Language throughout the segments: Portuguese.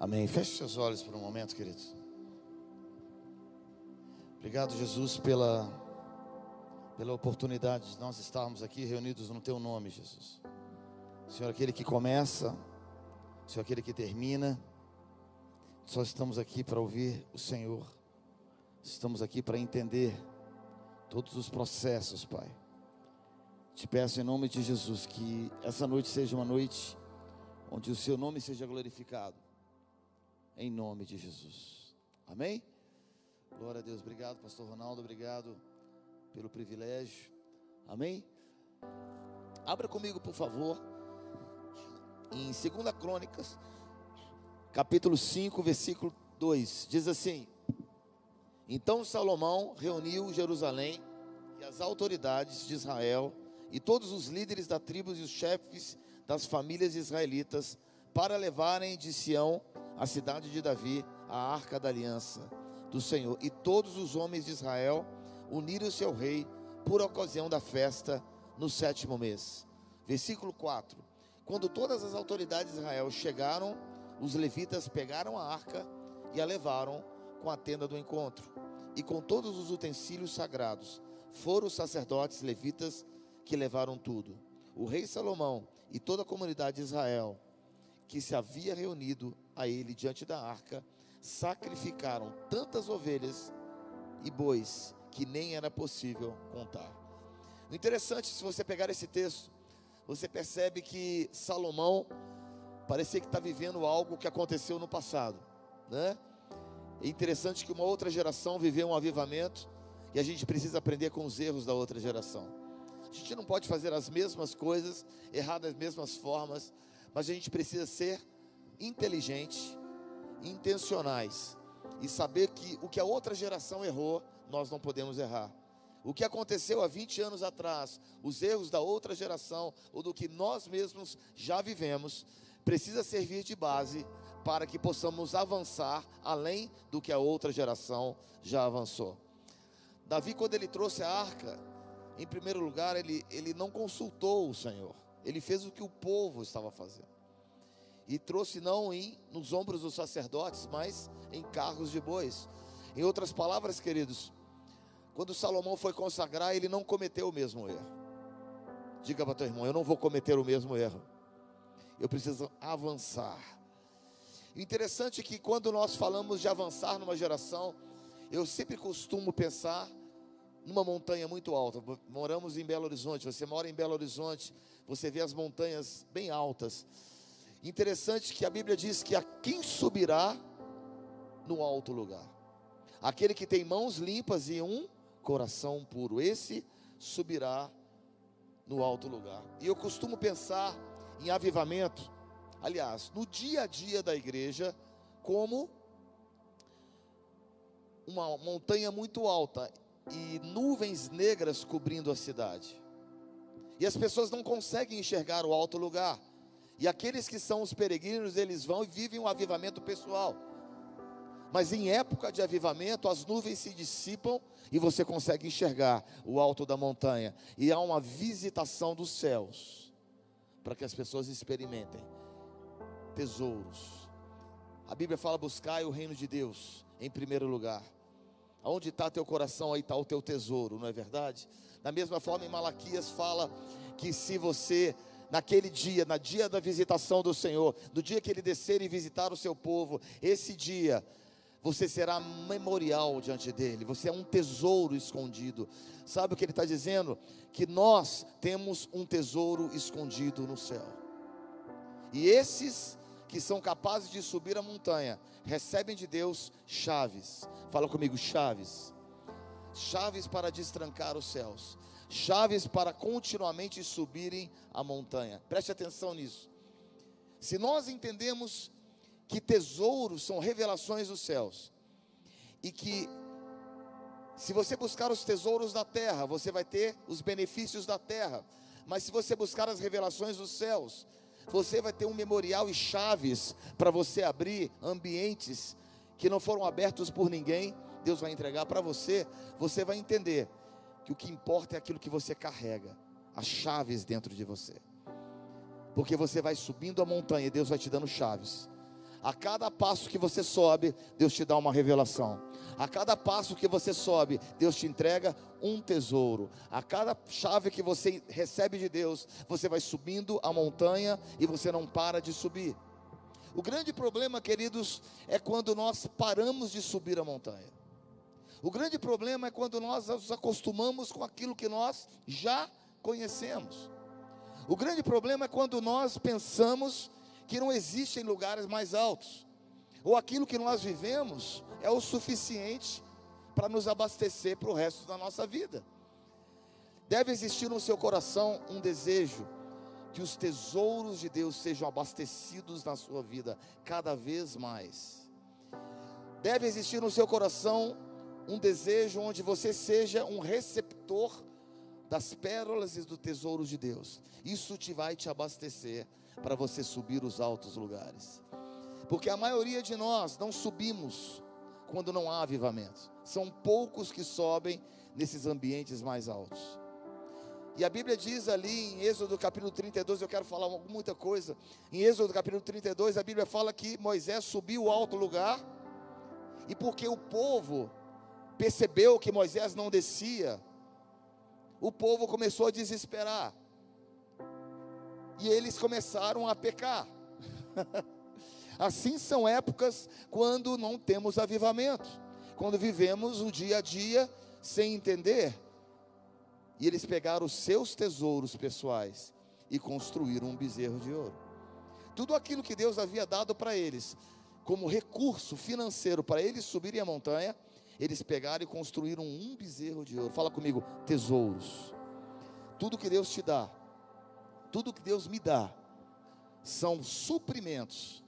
Amém. Feche seus olhos por um momento, queridos. Obrigado, Jesus, pela, pela oportunidade de nós estarmos aqui reunidos no Teu nome, Jesus. Senhor, aquele que começa, Senhor, aquele que termina, só estamos aqui para ouvir o Senhor, estamos aqui para entender todos os processos, Pai. Te peço em nome de Jesus que essa noite seja uma noite onde o Seu nome seja glorificado, em nome de Jesus. Amém? Glória a Deus, obrigado, Pastor Ronaldo, obrigado pelo privilégio. Amém? Abra comigo, por favor, em 2 Crônicas, capítulo 5, versículo 2. Diz assim: Então Salomão reuniu Jerusalém e as autoridades de Israel e todos os líderes da tribos e os chefes das famílias israelitas para levarem de Sião, a cidade de Davi, a arca da aliança do Senhor. E todos os homens de Israel uniram-se ao rei por ocasião da festa no sétimo mês. Versículo 4: Quando todas as autoridades de Israel chegaram, os levitas pegaram a arca e a levaram com a tenda do encontro e com todos os utensílios sagrados. Foram os sacerdotes levitas que levaram tudo. O rei Salomão e toda a comunidade de Israel, que se havia reunido a ele diante da arca, sacrificaram tantas ovelhas e bois que nem era possível contar. O interessante, se você pegar esse texto, você percebe que Salomão parecia que está vivendo algo que aconteceu no passado, né? É interessante que uma outra geração viveu um avivamento e a gente precisa aprender com os erros da outra geração. A gente não pode fazer as mesmas coisas, errar das mesmas formas, mas a gente precisa ser inteligente intencionais e saber que o que a outra geração errou, nós não podemos errar. O que aconteceu há 20 anos atrás, os erros da outra geração ou do que nós mesmos já vivemos, precisa servir de base para que possamos avançar além do que a outra geração já avançou. Davi, quando ele trouxe a arca, em primeiro lugar, ele, ele não consultou o Senhor, ele fez o que o povo estava fazendo e trouxe não em nos ombros dos sacerdotes, mas em carros de bois. Em outras palavras, queridos, quando Salomão foi consagrar, ele não cometeu o mesmo erro. Diga para teu irmão, eu não vou cometer o mesmo erro. Eu preciso avançar. Interessante que quando nós falamos de avançar numa geração, eu sempre costumo pensar numa montanha muito alta. Moramos em Belo Horizonte, você mora em Belo Horizonte, você vê as montanhas bem altas. Interessante que a Bíblia diz que a quem subirá no alto lugar? Aquele que tem mãos limpas e um coração puro, esse subirá no alto lugar. E eu costumo pensar em avivamento, aliás, no dia a dia da igreja, como uma montanha muito alta e nuvens negras cobrindo a cidade. E as pessoas não conseguem enxergar o alto lugar. E aqueles que são os peregrinos, eles vão e vivem um avivamento pessoal. Mas em época de avivamento, as nuvens se dissipam e você consegue enxergar o alto da montanha. E há uma visitação dos céus para que as pessoas experimentem tesouros. A Bíblia fala: buscai o reino de Deus em primeiro lugar. Aonde está teu coração, aí está o teu tesouro, não é verdade? Da mesma forma, em Malaquias fala que se você naquele dia, na dia da visitação do Senhor, no dia que Ele descer e visitar o seu povo, esse dia, você será memorial diante dele, você é um tesouro escondido. Sabe o que ele está dizendo? Que nós temos um tesouro escondido no céu. E esses que são capazes de subir a montanha, recebem de Deus chaves. Fala comigo, chaves. Chaves para destrancar os céus chaves para continuamente subirem a montanha. Preste atenção nisso. Se nós entendemos que tesouros são revelações dos céus, e que se você buscar os tesouros da terra, você vai ter os benefícios da terra, mas se você buscar as revelações dos céus, você vai ter um memorial e chaves para você abrir ambientes que não foram abertos por ninguém. Deus vai entregar para você, você vai entender que o que importa é aquilo que você carrega, as chaves dentro de você. Porque você vai subindo a montanha e Deus vai te dando chaves. A cada passo que você sobe, Deus te dá uma revelação. A cada passo que você sobe, Deus te entrega um tesouro. A cada chave que você recebe de Deus, você vai subindo a montanha e você não para de subir. O grande problema, queridos, é quando nós paramos de subir a montanha. O grande problema é quando nós nos acostumamos com aquilo que nós já conhecemos. O grande problema é quando nós pensamos que não existem lugares mais altos, ou aquilo que nós vivemos é o suficiente para nos abastecer para o resto da nossa vida. Deve existir no seu coração um desejo que os tesouros de Deus sejam abastecidos na sua vida cada vez mais. Deve existir no seu coração um desejo onde você seja um receptor das pérolas e do tesouro de Deus. Isso te vai te abastecer para você subir os altos lugares. Porque a maioria de nós não subimos quando não há avivamento. São poucos que sobem nesses ambientes mais altos. E a Bíblia diz ali em Êxodo capítulo 32, eu quero falar muita coisa. Em Êxodo capítulo 32, a Bíblia fala que Moisés subiu o alto lugar, e porque o povo percebeu que Moisés não descia, o povo começou a desesperar. E eles começaram a pecar. assim são épocas quando não temos avivamento, quando vivemos o dia a dia sem entender. E eles pegaram os seus tesouros pessoais e construíram um bezerro de ouro. Tudo aquilo que Deus havia dado para eles, como recurso financeiro para eles subirem a montanha, eles pegaram e construíram um bezerro de ouro. Fala comigo, tesouros. Tudo que Deus te dá, tudo que Deus me dá, são suprimentos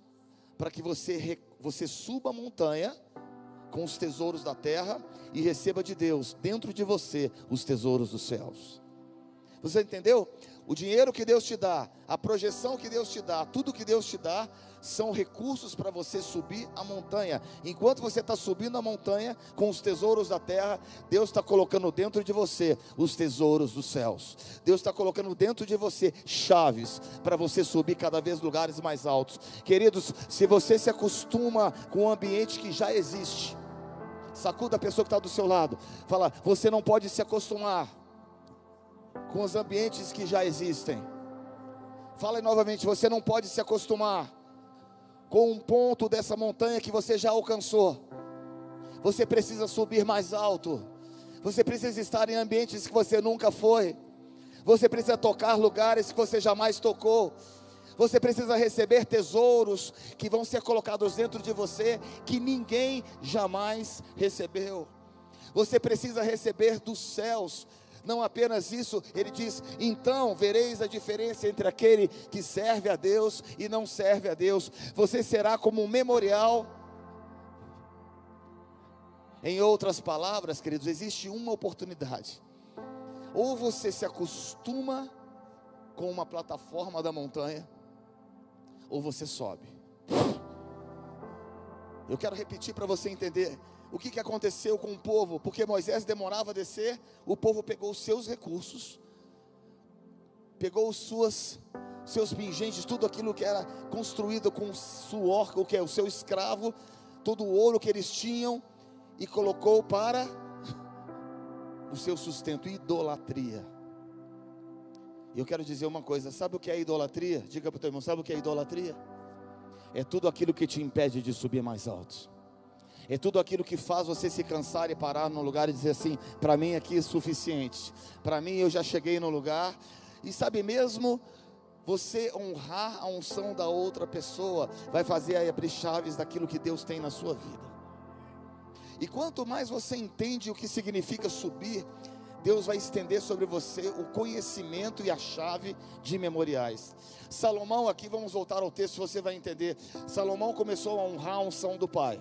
para que você, você suba a montanha com os tesouros da terra e receba de Deus, dentro de você, os tesouros dos céus. Você entendeu? O dinheiro que Deus te dá, a projeção que Deus te dá, tudo que Deus te dá, são recursos para você subir a montanha. Enquanto você está subindo a montanha com os tesouros da terra, Deus está colocando dentro de você os tesouros dos céus. Deus está colocando dentro de você chaves para você subir cada vez lugares mais altos. Queridos, se você se acostuma com o ambiente que já existe, sacuda a pessoa que está do seu lado, fala: você não pode se acostumar com os ambientes que já existem. Fala novamente, você não pode se acostumar com um ponto dessa montanha que você já alcançou. Você precisa subir mais alto. Você precisa estar em ambientes que você nunca foi. Você precisa tocar lugares que você jamais tocou. Você precisa receber tesouros que vão ser colocados dentro de você que ninguém jamais recebeu. Você precisa receber dos céus não apenas isso, ele diz: então vereis a diferença entre aquele que serve a Deus e não serve a Deus. Você será como um memorial. Em outras palavras, queridos, existe uma oportunidade. Ou você se acostuma com uma plataforma da montanha, ou você sobe. Eu quero repetir para você entender o que, que aconteceu com o povo, porque Moisés demorava a descer, o povo pegou os seus recursos, pegou os suas, seus pingentes, tudo aquilo que era construído com suor, o que é o seu escravo, todo o ouro que eles tinham, e colocou para o seu sustento, idolatria. E eu quero dizer uma coisa: sabe o que é idolatria? Diga para o teu irmão: sabe o que é idolatria? É tudo aquilo que te impede de subir mais alto é tudo aquilo que faz você se cansar e parar no lugar e dizer assim: para mim aqui é suficiente, para mim eu já cheguei no lugar, e sabe mesmo. Você honrar a unção da outra pessoa vai fazer abrir chaves daquilo que Deus tem na sua vida. E quanto mais você entende o que significa subir, Deus vai estender sobre você o conhecimento e a chave de memoriais. Salomão, aqui vamos voltar ao texto, você vai entender. Salomão começou a honrar a unção do pai.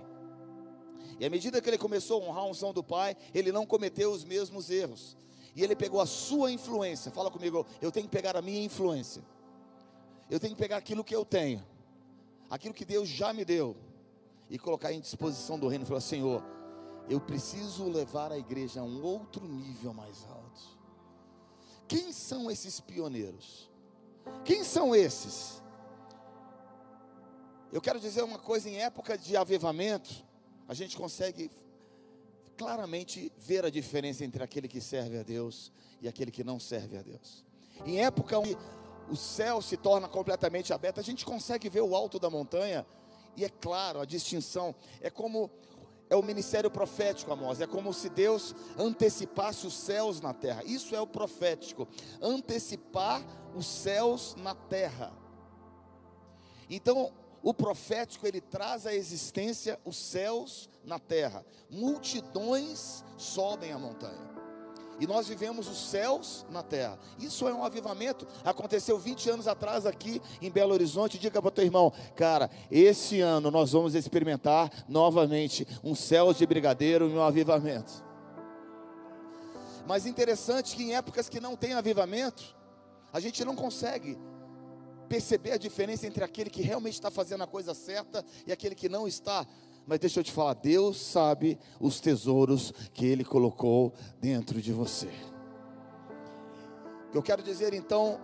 E à medida que ele começou a honrar a unção do Pai, ele não cometeu os mesmos erros. E ele pegou a sua influência. Fala comigo, eu tenho que pegar a minha influência. Eu tenho que pegar aquilo que eu tenho, aquilo que Deus já me deu, e colocar em disposição do reino. Falar, Senhor, eu preciso levar a igreja a um outro nível mais alto. Quem são esses pioneiros? Quem são esses? Eu quero dizer uma coisa: em época de avivamento, a gente consegue claramente ver a diferença entre aquele que serve a Deus e aquele que não serve a Deus. Em época onde o céu se torna completamente aberto, a gente consegue ver o alto da montanha, e é claro, a distinção é como é o ministério profético, Amós. É como se Deus antecipasse os céus na terra. Isso é o profético, antecipar os céus na terra. Então, o profético ele traz à existência os céus na terra. Multidões sobem a montanha. E nós vivemos os céus na terra. Isso é um avivamento. Aconteceu 20 anos atrás aqui em Belo Horizonte. Diga para teu irmão, cara, esse ano nós vamos experimentar novamente um céu de brigadeiro e um avivamento. Mas interessante que em épocas que não tem avivamento, a gente não consegue perceber a diferença entre aquele que realmente está fazendo a coisa certa e aquele que não está. Mas deixa eu te falar, Deus sabe os tesouros que Ele colocou dentro de você. O que eu quero dizer então,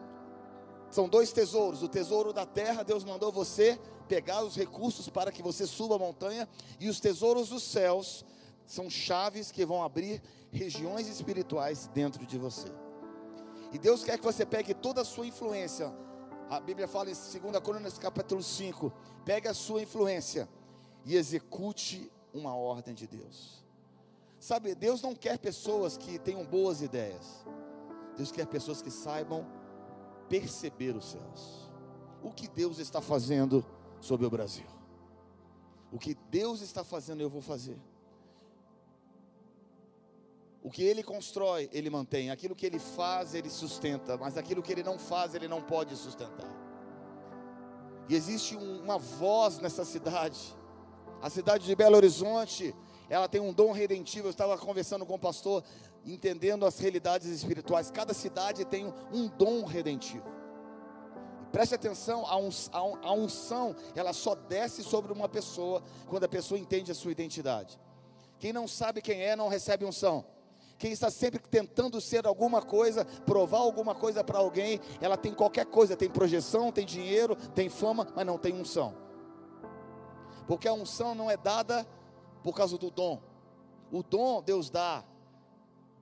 são dois tesouros: o tesouro da terra, Deus mandou você pegar os recursos para que você suba a montanha, e os tesouros dos céus são chaves que vão abrir regiões espirituais dentro de você. E Deus quer que você pegue toda a sua influência. A Bíblia fala em 2 Coríntios capítulo 5: pegue a sua influência e execute uma ordem de Deus. Sabe, Deus não quer pessoas que tenham boas ideias. Deus quer pessoas que saibam perceber os céus. O que Deus está fazendo sobre o Brasil? O que Deus está fazendo, eu vou fazer. O que ele constrói, ele mantém. Aquilo que ele faz, ele sustenta. Mas aquilo que ele não faz, ele não pode sustentar. E existe uma voz nessa cidade a cidade de Belo Horizonte, ela tem um dom redentivo. Eu estava conversando com o pastor, entendendo as realidades espirituais. Cada cidade tem um dom redentivo. Preste atenção, a unção, ela só desce sobre uma pessoa quando a pessoa entende a sua identidade. Quem não sabe quem é, não recebe unção. Quem está sempre tentando ser alguma coisa, provar alguma coisa para alguém, ela tem qualquer coisa, tem projeção, tem dinheiro, tem fama, mas não tem unção. Porque a unção não é dada por causa do dom. O dom Deus dá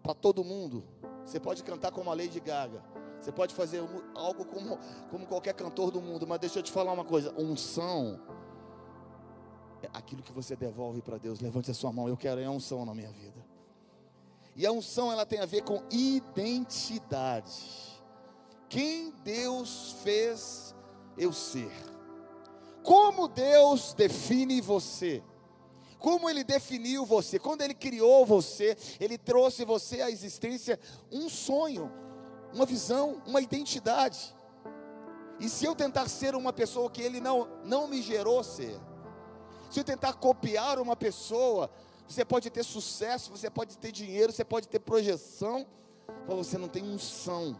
para todo mundo. Você pode cantar como a Lady Gaga. Você pode fazer algo como, como qualquer cantor do mundo. Mas deixa eu te falar uma coisa: unção é aquilo que você devolve para Deus. Levante a sua mão. Eu quero a unção na minha vida. E a unção ela tem a ver com identidade. Quem Deus fez eu ser como Deus define você. Como Ele definiu você, quando Ele criou você, Ele trouxe você à existência um sonho, uma visão, uma identidade. E se eu tentar ser uma pessoa que Ele não, não me gerou ser, se eu tentar copiar uma pessoa, você pode ter sucesso, você pode ter dinheiro, você pode ter projeção, mas você não tem unção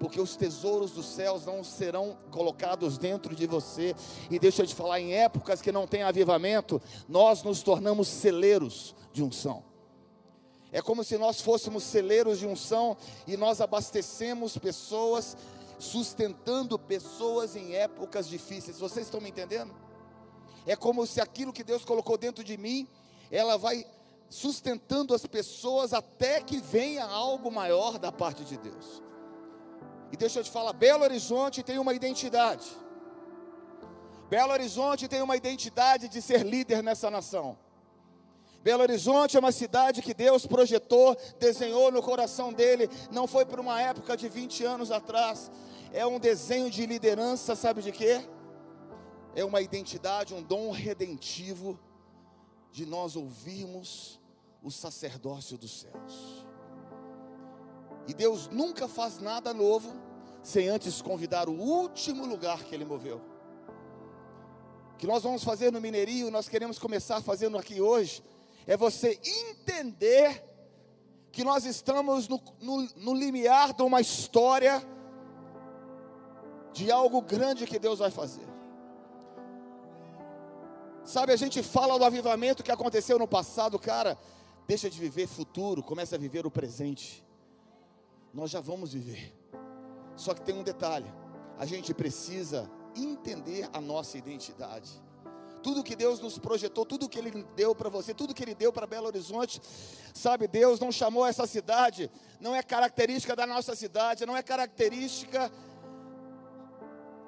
porque os tesouros dos céus não serão colocados dentro de você. E deixa eu te falar, em épocas que não tem avivamento, nós nos tornamos celeiros de unção. É como se nós fôssemos celeiros de unção e nós abastecemos pessoas, sustentando pessoas em épocas difíceis. Vocês estão me entendendo? É como se aquilo que Deus colocou dentro de mim, ela vai sustentando as pessoas até que venha algo maior da parte de Deus. E deixa eu te falar, Belo Horizonte tem uma identidade. Belo Horizonte tem uma identidade de ser líder nessa nação. Belo Horizonte é uma cidade que Deus projetou, desenhou no coração dele, não foi por uma época de 20 anos atrás, é um desenho de liderança, sabe de quê? É uma identidade, um dom redentivo de nós ouvirmos o sacerdócio dos céus. E Deus nunca faz nada novo sem antes convidar o último lugar que Ele moveu. O que nós vamos fazer no Mineirinho, nós queremos começar fazendo aqui hoje, é você entender que nós estamos no, no, no limiar de uma história de algo grande que Deus vai fazer. Sabe, a gente fala do avivamento que aconteceu no passado, cara, deixa de viver futuro, começa a viver o presente nós já vamos viver. Só que tem um detalhe: a gente precisa entender a nossa identidade. Tudo que Deus nos projetou, tudo que Ele deu para você, tudo que Ele deu para Belo Horizonte, sabe, Deus não chamou essa cidade, não é característica da nossa cidade, não é característica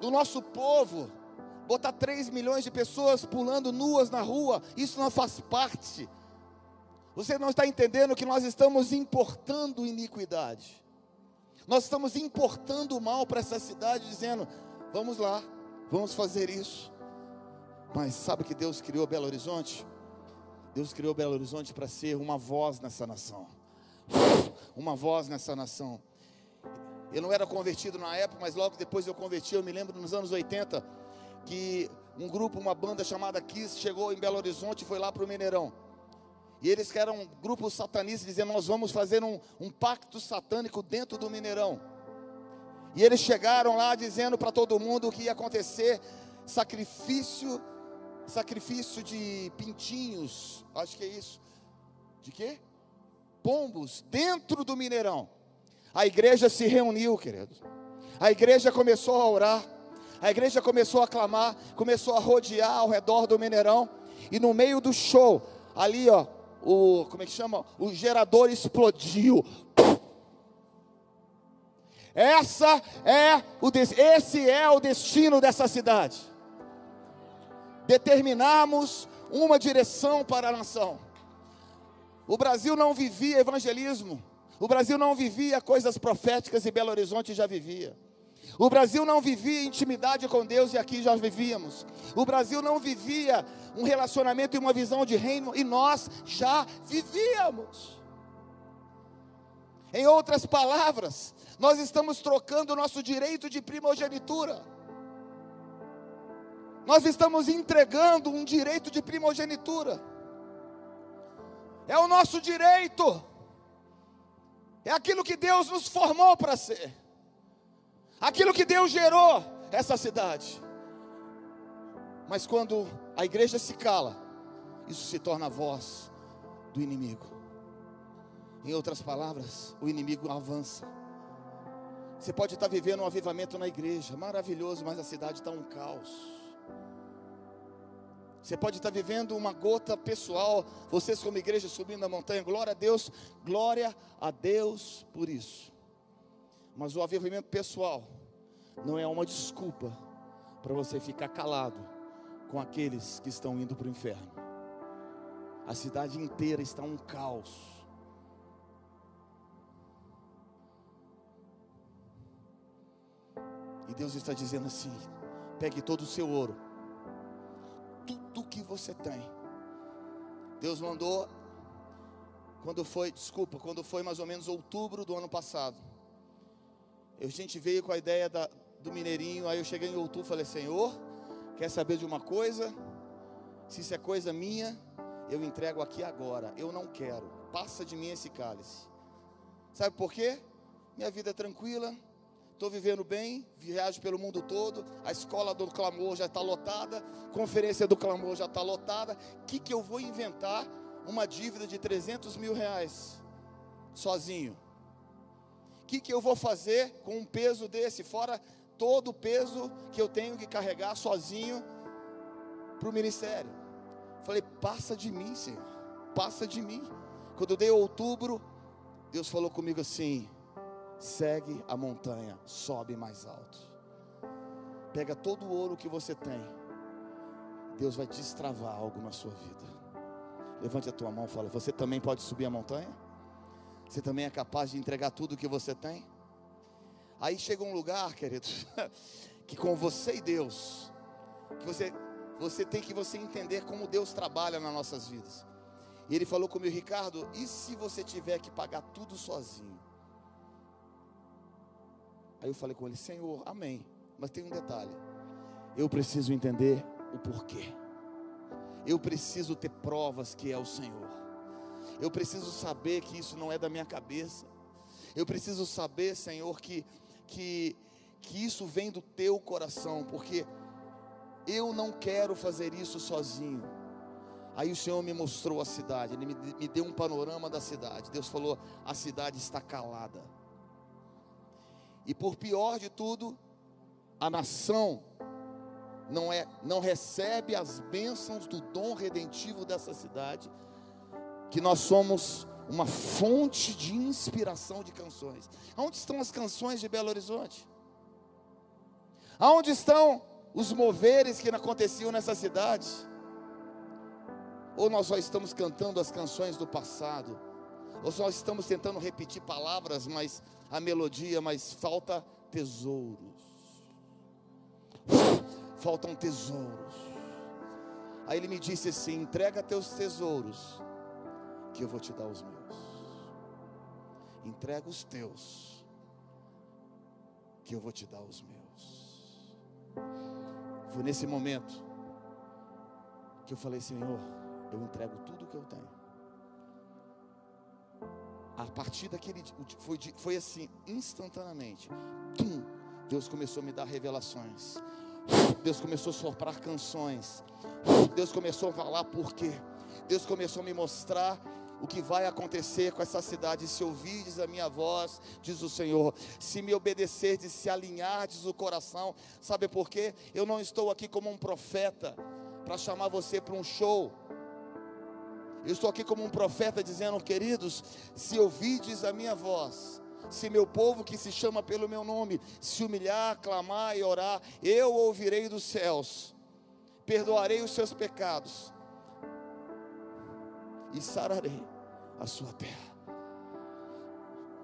do nosso povo. Botar 3 milhões de pessoas pulando nuas na rua, isso não faz parte. Você não está entendendo que nós estamos importando iniquidade. Nós estamos importando o mal para essa cidade, dizendo: vamos lá, vamos fazer isso. Mas sabe que Deus criou Belo Horizonte? Deus criou Belo Horizonte para ser uma voz nessa nação. Uma voz nessa nação. Eu não era convertido na época, mas logo depois eu converti. Eu me lembro nos anos 80 que um grupo, uma banda chamada Kiss chegou em Belo Horizonte e foi lá para o Mineirão. E eles que eram um grupo satanista, dizendo: Nós vamos fazer um, um pacto satânico dentro do Mineirão. E eles chegaram lá dizendo para todo mundo que ia acontecer: sacrifício sacrifício de pintinhos, acho que é isso. De quê? Pombos dentro do Mineirão. A igreja se reuniu, queridos. A igreja começou a orar. A igreja começou a clamar, começou a rodear ao redor do Mineirão. E no meio do show, ali, ó, o como é que chama? O gerador explodiu. Essa é o esse é o destino dessa cidade determinarmos uma direção para a nação. O Brasil não vivia evangelismo, o Brasil não vivia coisas proféticas e Belo Horizonte já vivia. O Brasil não vivia intimidade com Deus e aqui já vivíamos. O Brasil não vivia um relacionamento e uma visão de reino e nós já vivíamos. Em outras palavras, nós estamos trocando o nosso direito de primogenitura nós estamos entregando um direito de primogenitura. É o nosso direito. É aquilo que Deus nos formou para ser. Aquilo que Deus gerou essa cidade. Mas quando a igreja se cala, isso se torna a voz do inimigo. Em outras palavras, o inimigo avança. Você pode estar vivendo um avivamento na igreja, maravilhoso, mas a cidade está um caos. Você pode estar vivendo uma gota pessoal, vocês como igreja subindo a montanha, glória a Deus, glória a Deus por isso. Mas o avivamento pessoal não é uma desculpa para você ficar calado com aqueles que estão indo para o inferno. A cidade inteira está um caos. E Deus está dizendo assim: pegue todo o seu ouro tudo que você tem. Deus mandou, quando foi, desculpa, quando foi mais ou menos outubro do ano passado. A gente veio com a ideia da, do Mineirinho, aí eu cheguei em outubro e falei, Senhor, quer saber de uma coisa? Se isso é coisa minha, eu entrego aqui agora. Eu não quero. Passa de mim esse cálice. Sabe por quê? Minha vida é tranquila, estou vivendo bem, viajo pelo mundo todo, a escola do clamor já está lotada, conferência do clamor já está lotada. O que, que eu vou inventar? Uma dívida de 300 mil reais, sozinho. O que, que eu vou fazer com um peso desse, fora todo o peso que eu tenho que carregar sozinho para o ministério? Falei, passa de mim, Senhor, passa de mim. Quando eu dei outubro, Deus falou comigo assim: segue a montanha, sobe mais alto. Pega todo o ouro que você tem. Deus vai destravar algo na sua vida. Levante a tua mão e fala: Você também pode subir a montanha? Você também é capaz de entregar tudo que você tem? Aí chega um lugar, queridos, que com você e Deus, que você, você tem que você entender como Deus trabalha nas nossas vidas. E ele falou comigo, Ricardo, e se você tiver que pagar tudo sozinho? Aí eu falei com ele: Senhor, amém. Mas tem um detalhe. Eu preciso entender o porquê. Eu preciso ter provas que é o Senhor. Eu preciso saber que isso não é da minha cabeça. Eu preciso saber, Senhor, que, que, que isso vem do teu coração, porque eu não quero fazer isso sozinho. Aí o Senhor me mostrou a cidade, Ele me, me deu um panorama da cidade. Deus falou: a cidade está calada. E por pior de tudo, a nação não é, não recebe as bênçãos do dom redentivo dessa cidade, que nós somos uma fonte de inspiração de canções. Onde estão as canções de Belo Horizonte? Aonde estão os moveres que aconteciam nessa cidade? Ou nós só estamos cantando as canções do passado? Ou só estamos tentando repetir palavras, mas a melodia, mas falta tesouros. Faltam tesouros. Aí ele me disse assim: entrega teus tesouros, que eu vou te dar os meus. Entrega os teus, que eu vou te dar os meus. Foi nesse momento que eu falei: Senhor, eu entrego tudo que eu tenho. A partir daquele foi, foi assim, instantaneamente. Tum, Deus começou a me dar revelações. Deus começou a soprar canções. Deus começou a falar por quê. Deus começou a me mostrar o que vai acontecer com essa cidade. Se ouvirdes a minha voz, diz o Senhor, se me obedecerdes, se alinhardes o coração, sabe por quê? Eu não estou aqui como um profeta para chamar você para um show. Eu estou aqui como um profeta dizendo, queridos, se ouvides a minha voz, se meu povo que se chama pelo meu nome se humilhar, clamar e orar, eu ouvirei dos céus, perdoarei os seus pecados e sararei a sua terra.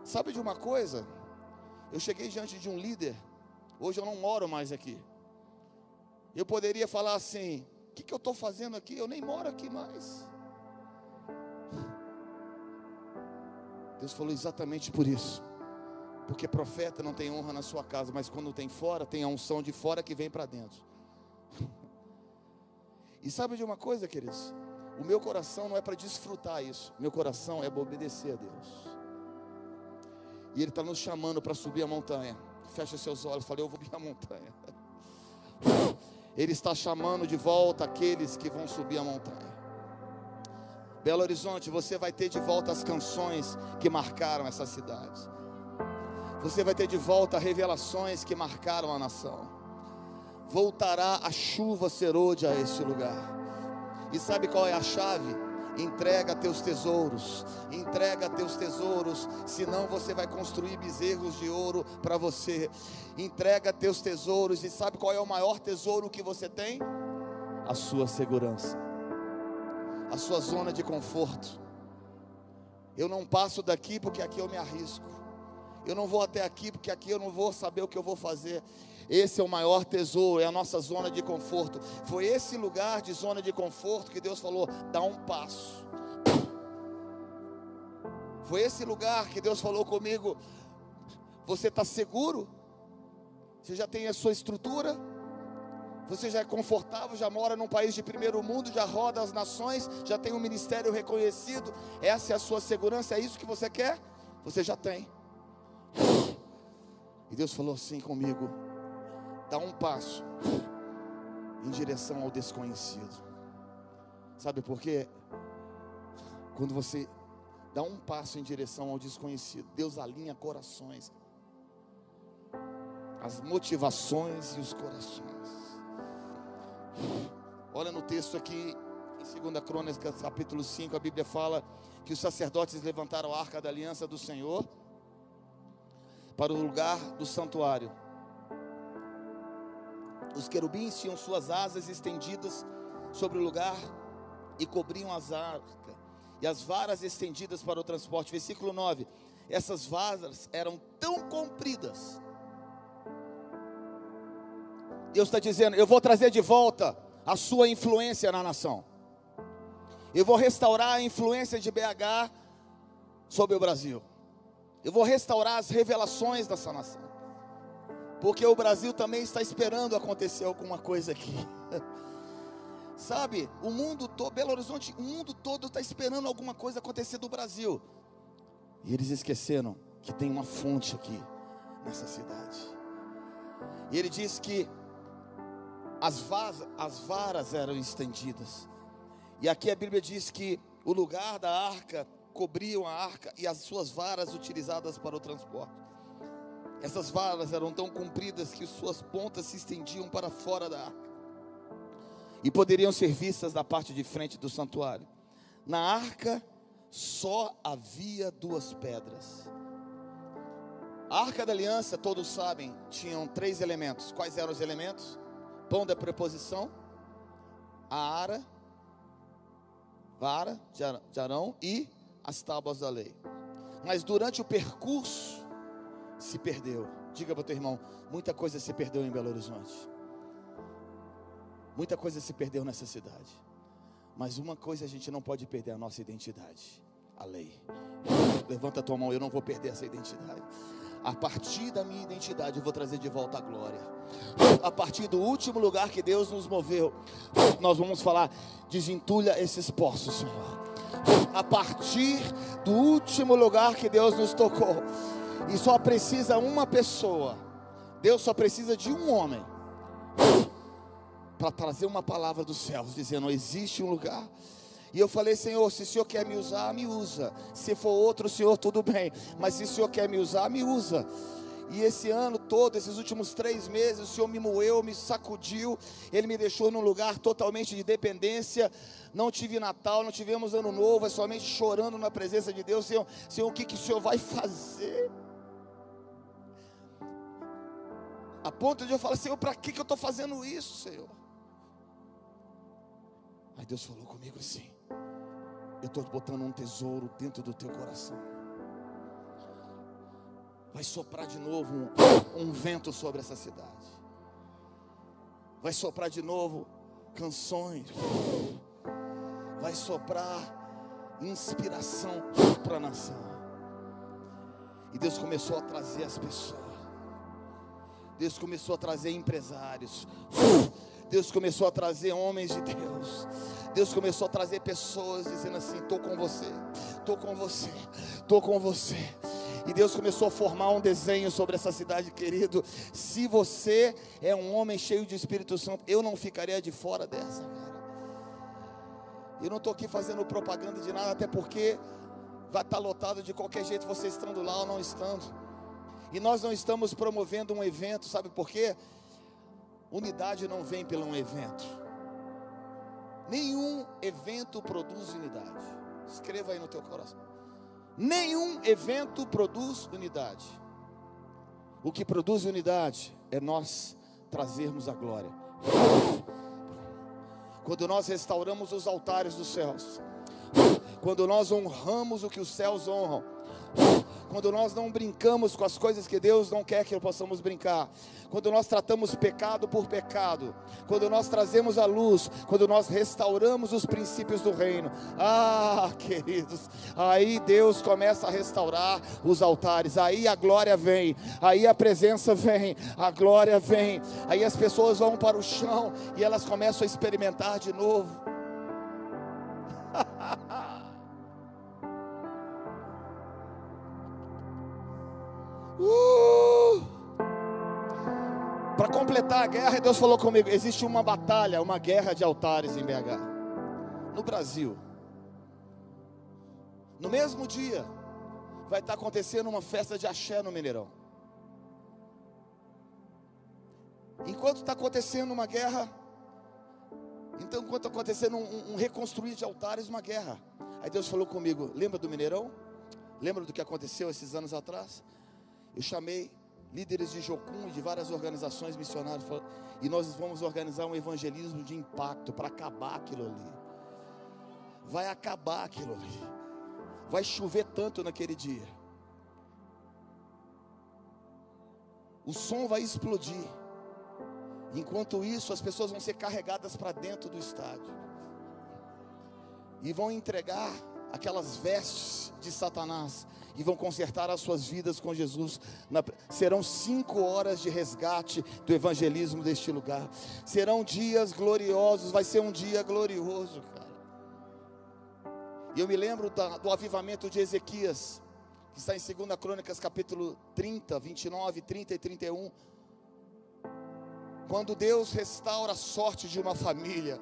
Sabe de uma coisa? Eu cheguei diante de um líder, hoje eu não moro mais aqui. Eu poderia falar assim: o que, que eu estou fazendo aqui? Eu nem moro aqui mais. Deus falou exatamente por isso. Porque profeta não tem honra na sua casa, mas quando tem fora, tem a unção de fora que vem para dentro. E sabe de uma coisa, queridos? O meu coração não é para desfrutar isso, meu coração é para obedecer a Deus. E Ele está nos chamando para subir a montanha. Fecha seus olhos, falei, eu vou subir a montanha. Ele está chamando de volta aqueles que vão subir a montanha. Belo Horizonte, você vai ter de volta as canções que marcaram essa cidade. Você vai ter de volta revelações que marcaram a nação. Voltará a chuva serôde a este lugar. E sabe qual é a chave? Entrega teus tesouros, entrega teus tesouros, senão você vai construir bezerros de ouro para você. Entrega teus tesouros, e sabe qual é o maior tesouro que você tem? A sua segurança a sua zona de conforto. Eu não passo daqui porque aqui eu me arrisco. Eu não vou até aqui porque aqui eu não vou saber o que eu vou fazer. Esse é o maior tesouro, é a nossa zona de conforto. Foi esse lugar de zona de conforto que Deus falou: dá um passo. Foi esse lugar que Deus falou comigo: você está seguro? Você já tem a sua estrutura? Você já é confortável, já mora num país de primeiro mundo, já roda as nações, já tem um ministério reconhecido. Essa é a sua segurança, é isso que você quer? Você já tem. E Deus falou assim comigo: dá um passo em direção ao desconhecido. Sabe por quê? Quando você dá um passo em direção ao desconhecido, Deus alinha corações, as motivações e os corações. Olha no texto aqui, em 2 Crônicas, capítulo 5, a Bíblia fala que os sacerdotes levantaram a arca da aliança do Senhor para o lugar do santuário. Os querubins tinham suas asas estendidas sobre o lugar e cobriam as arcas, e as varas estendidas para o transporte. Versículo 9: essas varas eram tão compridas Deus está dizendo: Eu vou trazer de volta a sua influência na nação. Eu vou restaurar a influência de BH sobre o Brasil. Eu vou restaurar as revelações dessa nação. Porque o Brasil também está esperando acontecer alguma coisa aqui. Sabe, o mundo todo, Belo Horizonte, o mundo todo está esperando alguma coisa acontecer do Brasil. E eles esqueceram que tem uma fonte aqui nessa cidade. E ele diz que as, as varas eram estendidas. E aqui a Bíblia diz que o lugar da arca cobriam a arca e as suas varas utilizadas para o transporte. Essas varas eram tão compridas que suas pontas se estendiam para fora da arca. e poderiam ser vistas da parte de frente do santuário. Na arca só havia duas pedras. A arca da aliança, todos sabem, tinham três elementos. Quais eram os elementos? Pão da preposição, a ara, vara de Arão e as tábuas da lei. Mas durante o percurso se perdeu. Diga para o teu irmão, muita coisa se perdeu em Belo Horizonte. Muita coisa se perdeu nessa cidade. Mas uma coisa a gente não pode perder a nossa identidade, a lei. Levanta a tua mão, eu não vou perder essa identidade. A partir da minha identidade, eu vou trazer de volta a glória. A partir do último lugar que Deus nos moveu, nós vamos falar: desentulha esses poços, Senhor. A partir do último lugar que Deus nos tocou, e só precisa uma pessoa, Deus só precisa de um homem, para trazer uma palavra dos céus, dizendo: existe um lugar e eu falei, Senhor, se o Senhor quer me usar, me usa. Se for outro, Senhor, tudo bem. Mas se o Senhor quer me usar, me usa. E esse ano todo, esses últimos três meses, o Senhor me moeu, me sacudiu, Ele me deixou num lugar totalmente de dependência. Não tive Natal, não tivemos Ano Novo, é somente chorando na presença de Deus. Senhor, Senhor o que, que o Senhor vai fazer? A ponto de eu falar, Senhor, para que, que eu estou fazendo isso, Senhor? Aí Deus falou comigo assim: eu estou botando um tesouro dentro do teu coração. Vai soprar de novo um, um vento sobre essa cidade. Vai soprar de novo canções. Vai soprar inspiração para a nação. E Deus começou a trazer as pessoas. Deus começou a trazer empresários. Deus começou a trazer homens de Deus. Deus começou a trazer pessoas dizendo assim: estou com você, estou com você, estou com você. E Deus começou a formar um desenho sobre essa cidade, querido. Se você é um homem cheio de Espírito Santo, eu não ficaria de fora dessa, cara. Eu não estou aqui fazendo propaganda de nada, até porque vai estar tá lotado de qualquer jeito, você estando lá ou não estando. E nós não estamos promovendo um evento, sabe por quê? Unidade não vem pelo um evento. Nenhum evento produz unidade. Escreva aí no teu coração. Nenhum evento produz unidade. O que produz unidade é nós trazermos a glória. Quando nós restauramos os altares dos céus, quando nós honramos o que os céus honram, quando nós não brincamos com as coisas que Deus não quer que possamos brincar, quando nós tratamos pecado por pecado, quando nós trazemos a luz, quando nós restauramos os princípios do reino, ah, queridos, aí Deus começa a restaurar os altares, aí a glória vem, aí a presença vem, a glória vem, aí as pessoas vão para o chão e elas começam a experimentar de novo. Uh! Para completar a guerra, Deus falou comigo: existe uma batalha, uma guerra de altares em BH, no Brasil. No mesmo dia, vai estar acontecendo uma festa de axé no Mineirão. Enquanto está acontecendo uma guerra, então enquanto está acontecendo um, um reconstruir de altares, uma guerra. Aí Deus falou comigo: lembra do Mineirão? Lembra do que aconteceu esses anos atrás? Eu chamei líderes de Jocum e de várias organizações missionárias e nós vamos organizar um evangelismo de impacto para acabar aquilo ali. Vai acabar aquilo ali. Vai chover tanto naquele dia. O som vai explodir. Enquanto isso, as pessoas vão ser carregadas para dentro do estádio. E vão entregar aquelas vestes de Satanás e vão consertar as suas vidas com Jesus. Na, serão cinco horas de resgate do evangelismo deste lugar. Serão dias gloriosos, vai ser um dia glorioso, cara. E eu me lembro da, do avivamento de Ezequias, que está em 2 Crônicas, capítulo 30, 29, 30 e 31. Quando Deus restaura a sorte de uma família,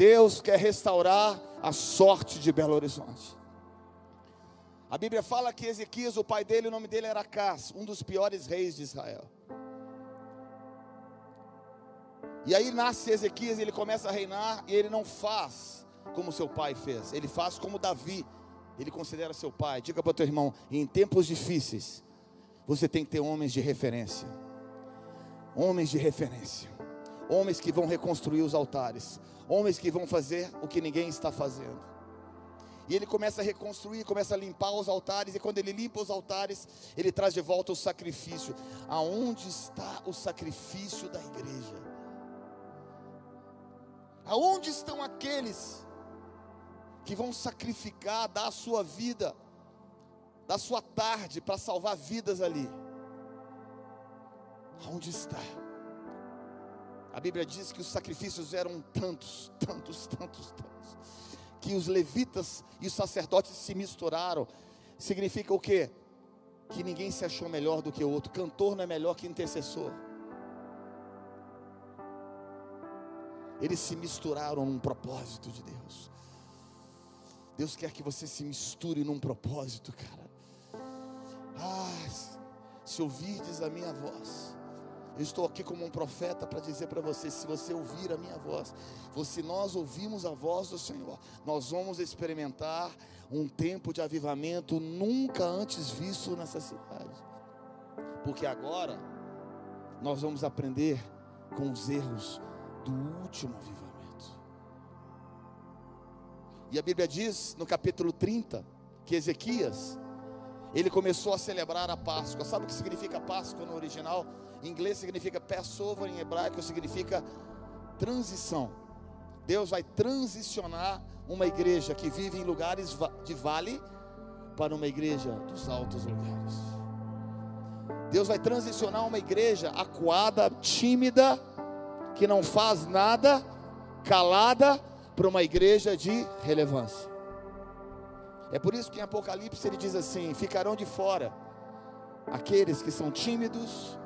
Deus quer restaurar a sorte de Belo Horizonte. A Bíblia fala que Ezequias, o pai dele, o nome dele era Acás, um dos piores reis de Israel. E aí nasce Ezequias, ele começa a reinar e ele não faz como seu pai fez, ele faz como Davi, ele considera seu pai. Diga para o teu irmão: em tempos difíceis, você tem que ter homens de referência. Homens de referência. Homens que vão reconstruir os altares. Homens que vão fazer o que ninguém está fazendo. E ele começa a reconstruir, começa a limpar os altares. E quando ele limpa os altares, ele traz de volta o sacrifício. Aonde está o sacrifício da igreja? Aonde estão aqueles que vão sacrificar, dar a sua vida, da sua tarde para salvar vidas ali? Aonde está? A Bíblia diz que os sacrifícios eram tantos, tantos, tantos, tantos, que os levitas e os sacerdotes se misturaram. Significa o quê? Que ninguém se achou melhor do que o outro. Cantor não é melhor que intercessor. Eles se misturaram num propósito de Deus. Deus quer que você se misture num propósito, cara. Ah, se ouvirdes a minha voz, eu estou aqui como um profeta para dizer para você: se você ouvir a minha voz, se nós ouvimos a voz do Senhor, nós vamos experimentar um tempo de avivamento nunca antes visto nessa cidade. Porque agora nós vamos aprender com os erros do último avivamento. E a Bíblia diz no capítulo 30 que Ezequias ele começou a celebrar a Páscoa. Sabe o que significa Páscoa no original? Em inglês significa Passover, em hebraico significa transição. Deus vai transicionar uma igreja que vive em lugares de vale para uma igreja dos altos lugares. Deus vai transicionar uma igreja acuada, tímida, que não faz nada, calada, para uma igreja de relevância. É por isso que em Apocalipse ele diz assim: ficarão de fora aqueles que são tímidos,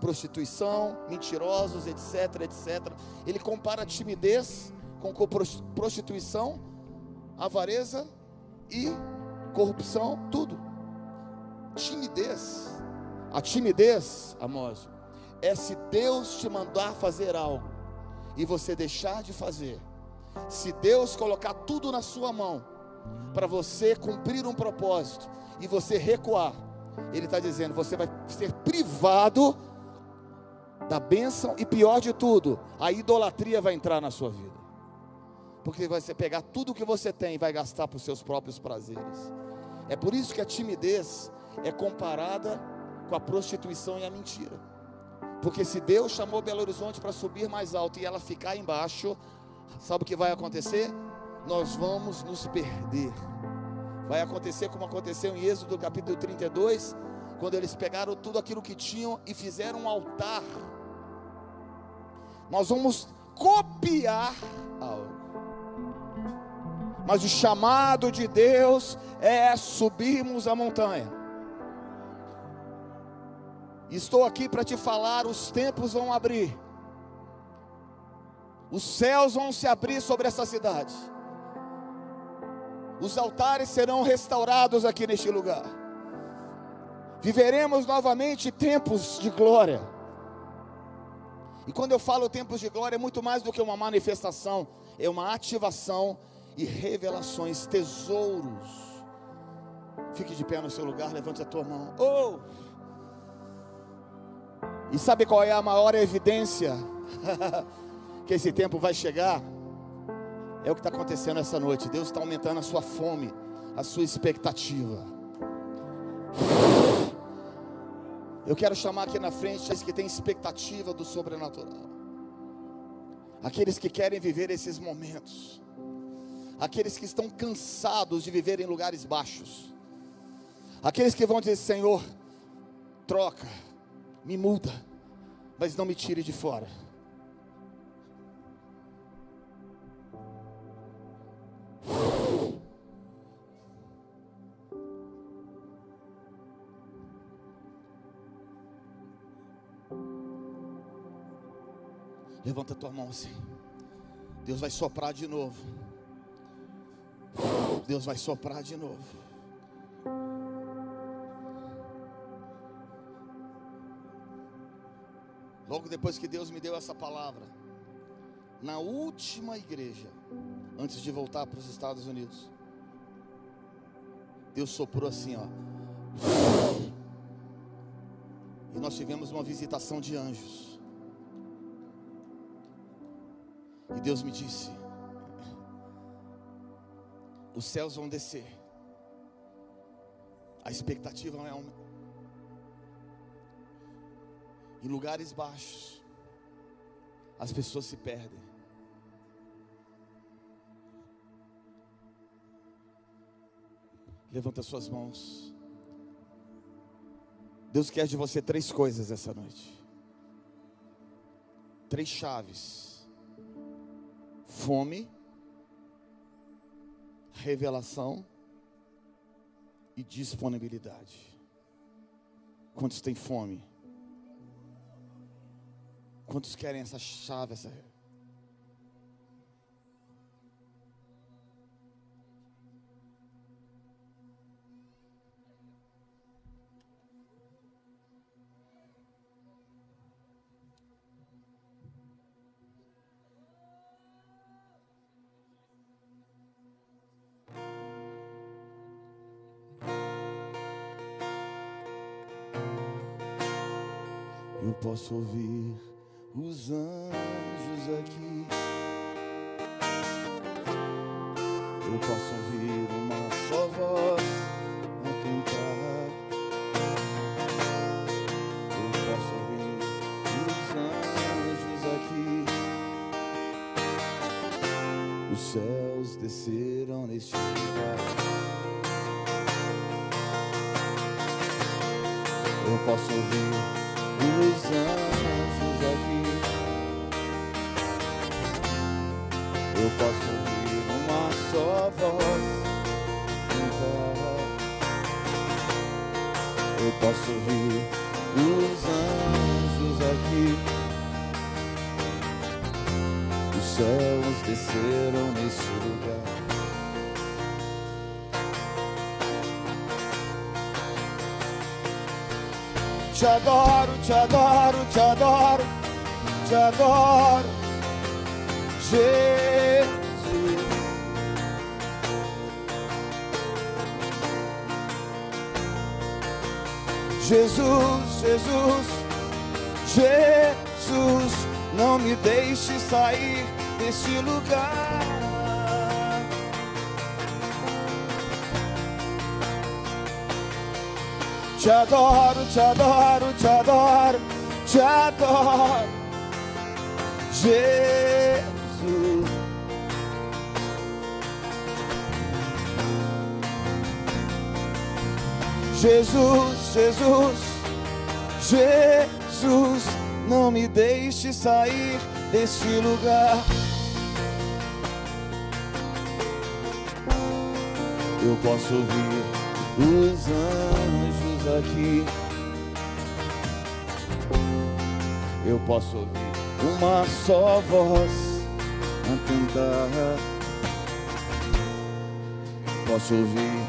prostituição, mentirosos, etc, etc. Ele compara a timidez com prostituição, avareza e corrupção, tudo. Timidez. A timidez, Amós, é se Deus te mandar fazer algo e você deixar de fazer. Se Deus colocar tudo na sua mão para você cumprir um propósito e você recuar, Ele está dizendo: você vai ser privado da bênção e pior de tudo, a idolatria vai entrar na sua vida, porque você pegar tudo que você tem e vai gastar para os seus próprios prazeres. É por isso que a timidez é comparada com a prostituição e a mentira. Porque se Deus chamou Belo Horizonte para subir mais alto e ela ficar embaixo, sabe o que vai acontecer? nós vamos nos perder. Vai acontecer como aconteceu em Êxodo capítulo 32, quando eles pegaram tudo aquilo que tinham e fizeram um altar. Nós vamos copiar algo. Mas o chamado de Deus é subirmos a montanha. Estou aqui para te falar: os tempos vão abrir, os céus vão se abrir sobre essa cidade os altares serão restaurados aqui neste lugar. Viveremos novamente tempos de glória. E quando eu falo tempos de glória, é muito mais do que uma manifestação, é uma ativação e revelações, tesouros. Fique de pé no seu lugar, levante a tua mão. Oh! E sabe qual é a maior evidência que esse tempo vai chegar? É o que está acontecendo essa noite. Deus está aumentando a sua fome, a sua expectativa. Eu quero chamar aqui na frente aqueles que têm expectativa do sobrenatural. Aqueles que querem viver esses momentos. Aqueles que estão cansados de viver em lugares baixos. Aqueles que vão dizer: Senhor, troca, me muda, mas não me tire de fora. Levanta tua mão assim. Deus vai soprar de novo. Deus vai soprar de novo. Logo depois que Deus me deu essa palavra, na última igreja, antes de voltar para os Estados Unidos, Deus soprou assim, ó. E nós tivemos uma visitação de anjos. E Deus me disse: os céus vão descer. A expectativa é um... em lugares baixos. As pessoas se perdem. Levanta suas mãos. Deus quer de você três coisas essa noite. Três chaves: fome, revelação e disponibilidade. Quantos têm fome? Quantos querem essa chave, essa Eu posso ouvir os anjos aqui. Eu posso ouvir uma só voz a cantar. Eu posso ouvir os anjos aqui. Os céus desceram neste lugar. Eu posso ouvir posso ouvir os anjos aqui. Os céus desceram nesse lugar. te adoro, te adoro, te adoro, te adoro, Jesus. Jesus, Jesus, Jesus, não me deixe sair desse lugar. Te adoro, te adoro, te adoro, te adoro, Jesus. Jesus, Jesus, Jesus, não me deixe sair deste lugar. Eu posso ouvir os anjos aqui. Eu posso ouvir uma só voz a cantar. Posso ouvir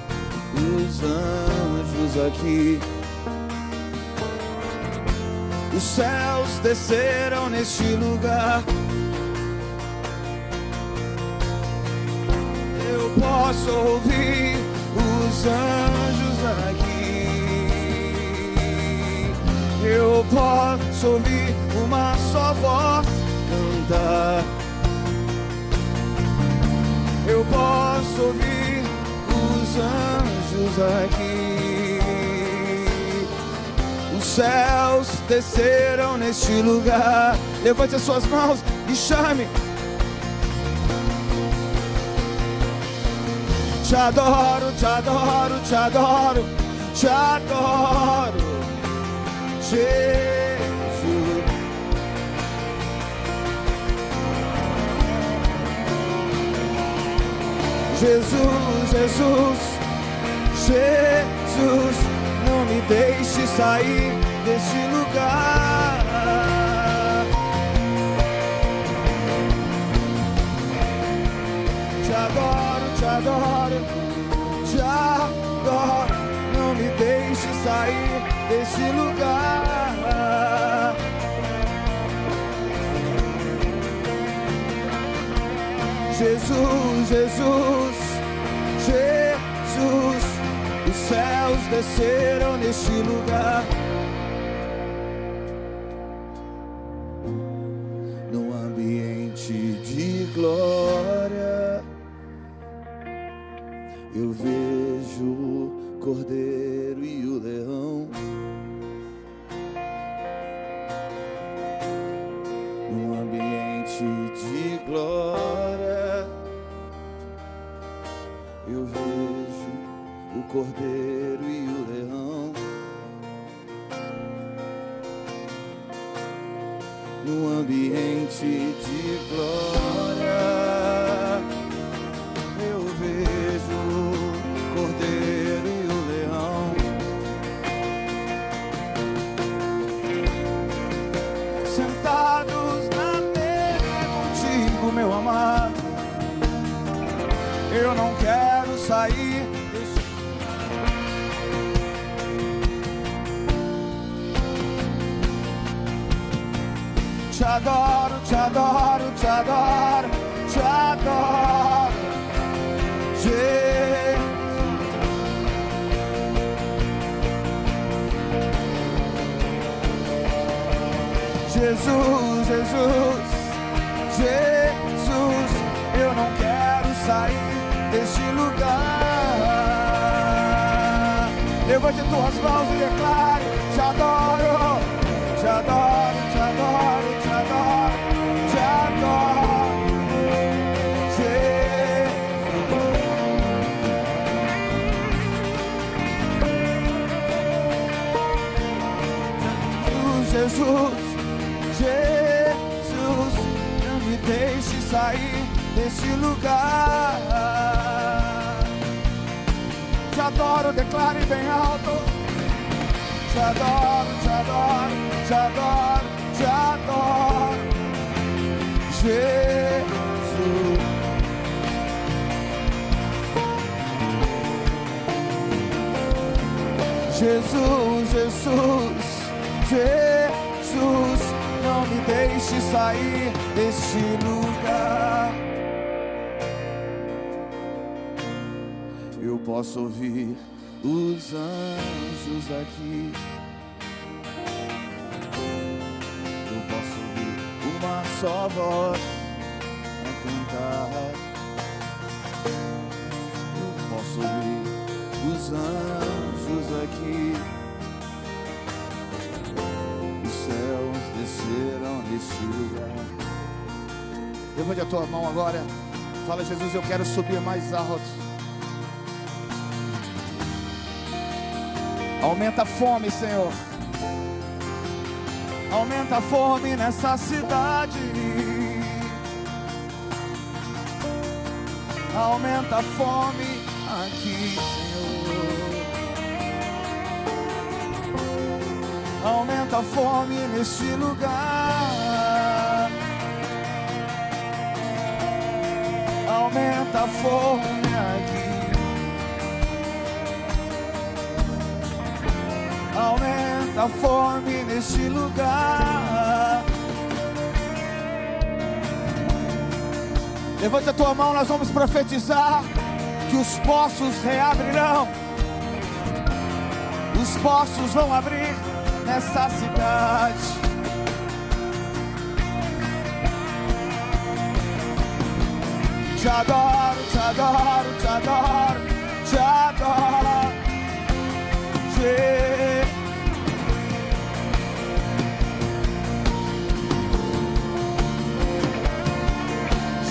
os anjos aqui. Os céus desceram neste lugar. Eu posso ouvir os anjos aqui eu posso ouvir uma só voz cantar. Eu posso ouvir os anjos aqui. Os céus desceram neste lugar. Levante as suas mãos e chame. Te adoro, te adoro, te adoro, te adoro. Jesus. Jesus, Jesus, Jesus, não me deixe sair desse lugar. Te adoro, te adoro, te adoro. Não me deixe sair desse lugar. Jesus, Jesus, Jesus céus desceram neste lugar. Mãos e declare: Te adoro, te adoro, te adoro, te adoro, te adoro. Jesus, Jesus, não me deixe sair desse lugar. Te adoro, declare bem alto. Te adoro, te adoro, te adoro, te adoro. Jesus. Jesus, Jesus, Jesus, não me deixe sair deste lugar. Eu posso ouvir os anjos aqui. Eu posso ouvir uma só voz a cantar. Eu posso ouvir os anjos aqui. Os céus desceram neste lugar. Levante a tua mão agora. Fala, Jesus, eu quero subir mais alto. Aumenta a fome, Senhor. Aumenta a fome nessa cidade. Aumenta a fome aqui, Senhor. Aumenta a fome neste lugar. Aumenta a fome Aumenta a fome neste lugar. Levante a tua mão, nós vamos profetizar que os poços reabrirão. Os poços vão abrir nessa cidade. Te adoro, te adoro, te adoro, te adoro. Je-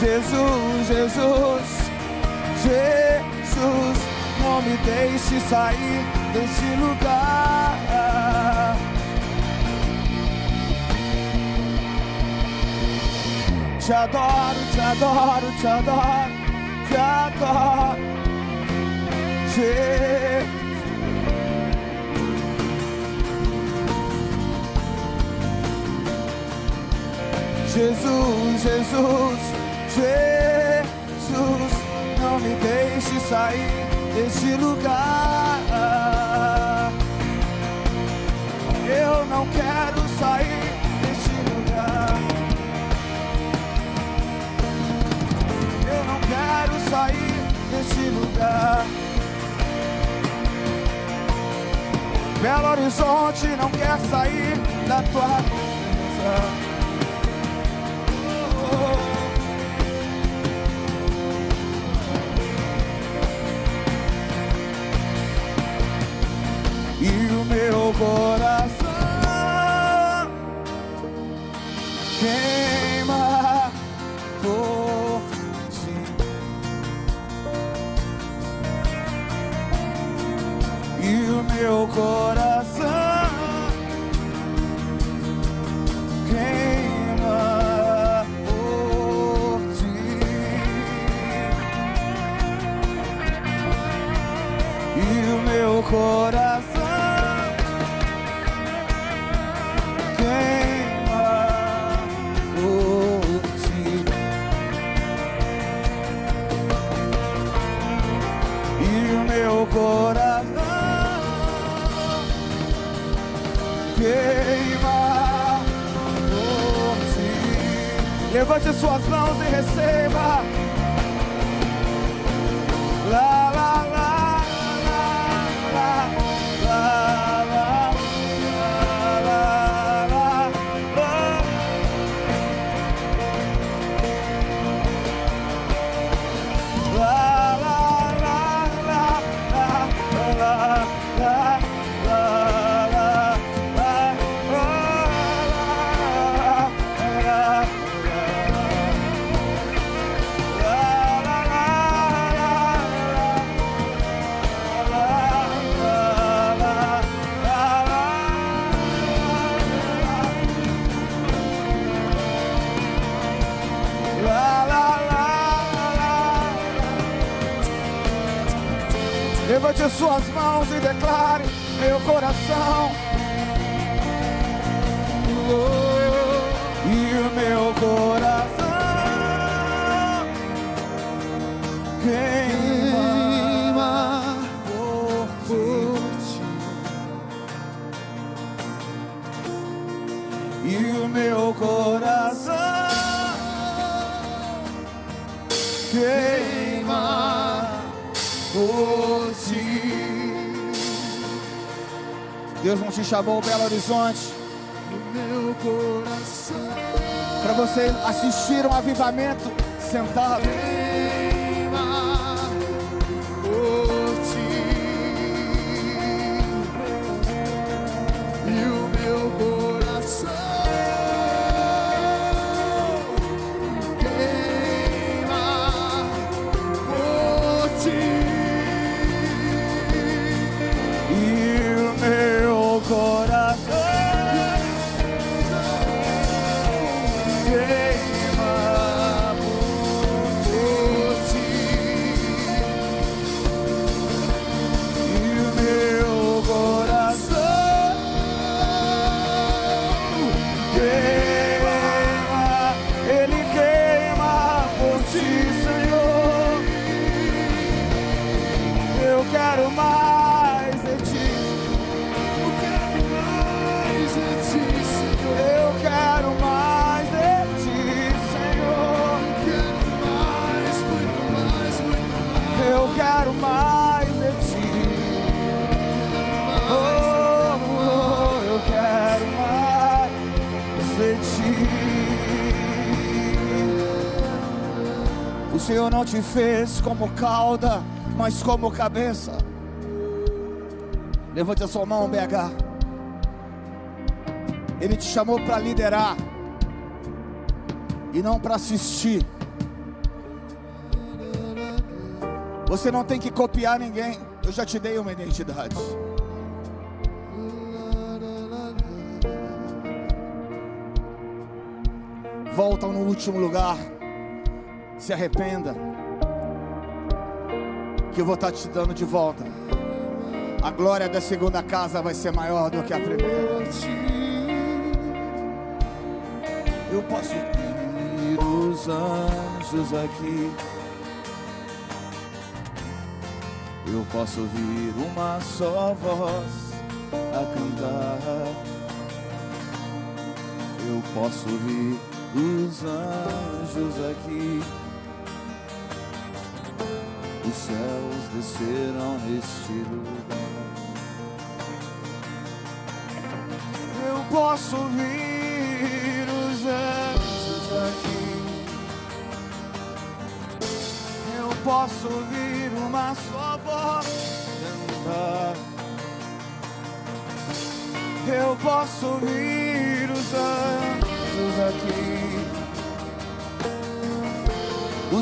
Jesus, Jesus, Jesus, não me deixe sair desse lugar. Te adoro, te adoro, te adoro, te adoro. Je- Jesus, Jesus, Jesus, não me deixe sair deste lugar. Eu não quero sair deste lugar. Eu não quero sair deste lugar. Belo Horizonte não quer sair da tua presença. Coração queima por ti. E o meu coração queima por ti. Levante suas mãos e receba. Levante suas mãos e declare meu coração. Te chamou Belo Horizonte meu coração para você assistir um avivamento sentado. Não te fez como cauda, mas como cabeça. Levante a sua mão, BH. Ele te chamou para liderar e não para assistir. Você não tem que copiar ninguém. Eu já te dei uma identidade. Volta no último lugar. Se arrependa. Que eu vou estar te dando de volta. A glória da segunda casa vai ser maior do que a primeira. Eu posso ir os anjos aqui. Eu posso ouvir uma só voz a cantar. Eu posso ouvir os anjos aqui. Os céus desceram neste lugar. posso ouvir os anjos aqui. Eu posso ouvir uma só voz cantar. Eu posso ouvir os anjos aqui.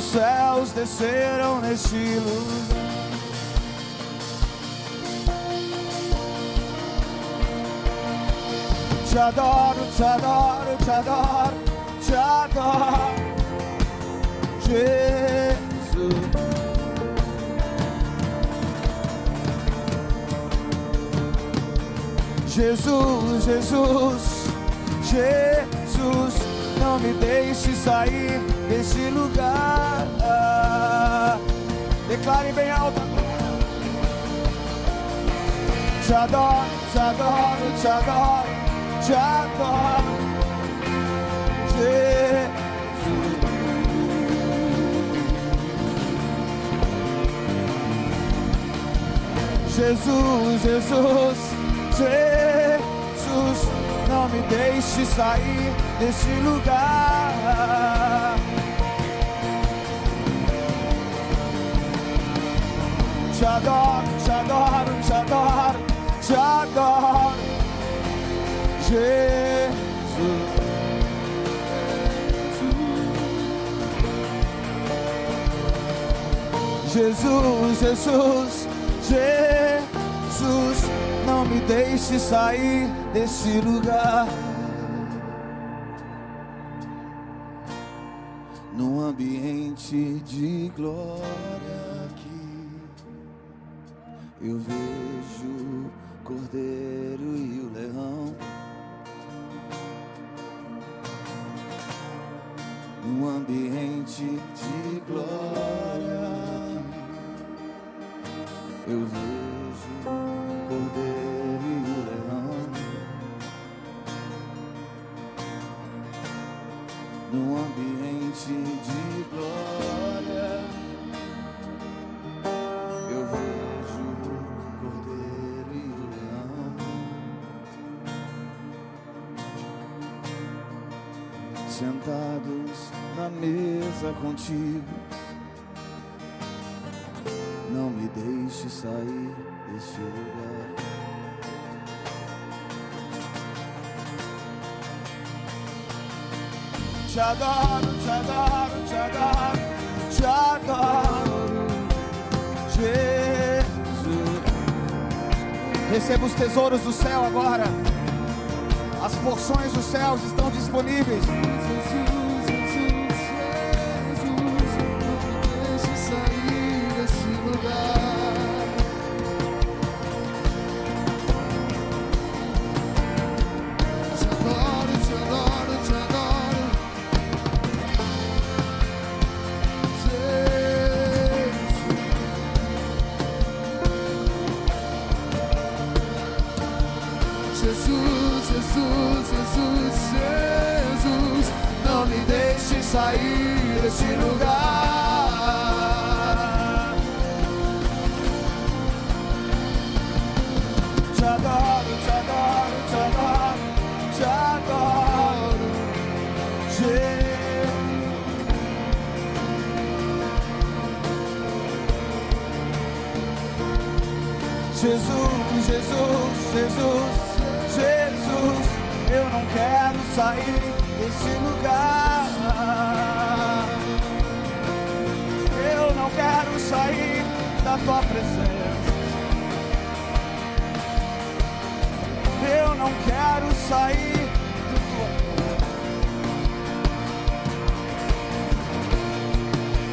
Os céus desceram neste lugar. Te adoro, te adoro, te adoro, te adoro. Jesus. Jesus, Jesus, Jesus, não me deixe sair desse lugar. Declare bem alto. Te adoro, te adoro, te adoro, te adoro. Jesus. Jesus, Jesus, Jesus, não me deixe sair desse lugar. Te adoro, te adoro, te adoro, te adoro. Jesus. Jesus, Jesus, Jesus, não me deixe sair desse lugar. Num ambiente de glória eu vejo o cordeiro e o leão. Num ambiente de glória, eu vejo adoro, te adoro, te adoro, te adoro, Jesus. Receba os tesouros do céu agora. As porções dos céus estão disponíveis. Jesus, Jesus, eu não quero sair desse lugar. Eu não quero sair da tua presença. Eu não quero sair do tua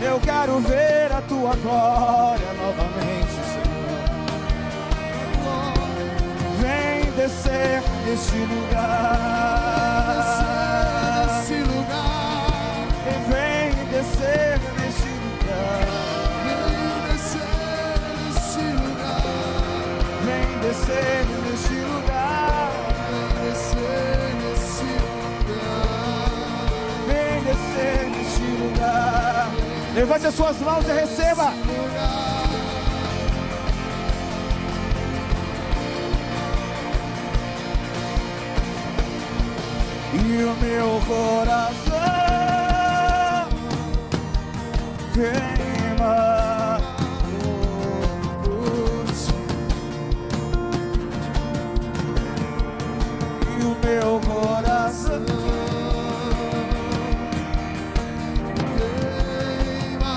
Eu quero ver a tua glória novamente, Vem descer neste lugar. Vem descer neste lugar. vem descer nesse lugar, Vem descer neste lugar. vem descer nesse lugar. Vem descer neste lugar. Levante as suas mãos e receba. E o meu coração queima por ti. E o meu coração queima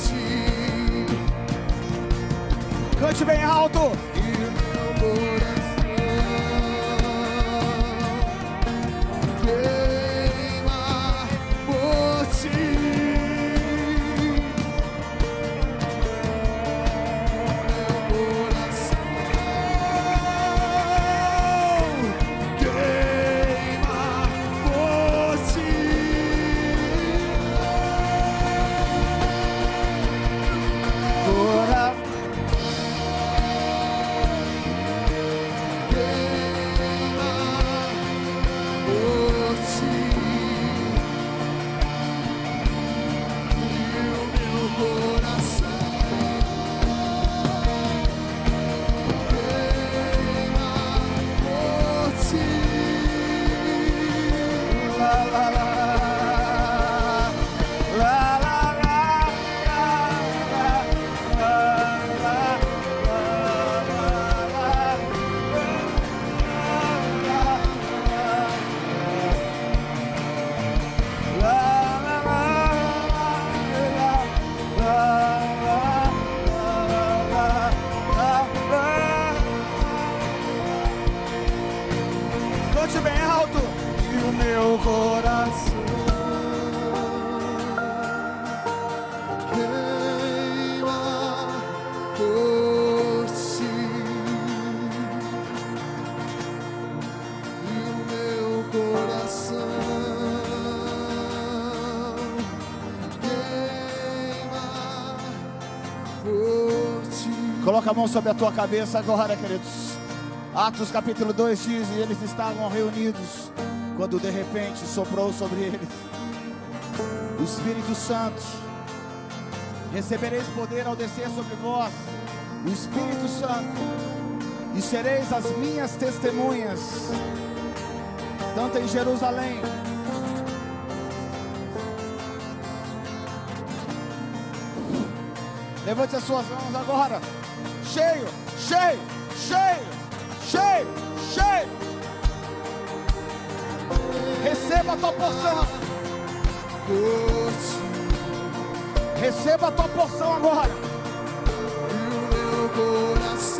ti. cante bem alto. Coloca a mão sobre a tua cabeça agora, queridos. Atos capítulo 2 diz: E eles estavam reunidos quando de repente soprou sobre eles o Espírito Santo. Recebereis poder ao descer sobre vós o Espírito Santo, e sereis as minhas testemunhas, tanto em Jerusalém, Levante as suas mãos agora. Cheio, cheio, cheio, cheio, cheio. Receba a tua porção. Receba a tua porção agora. e o meu coração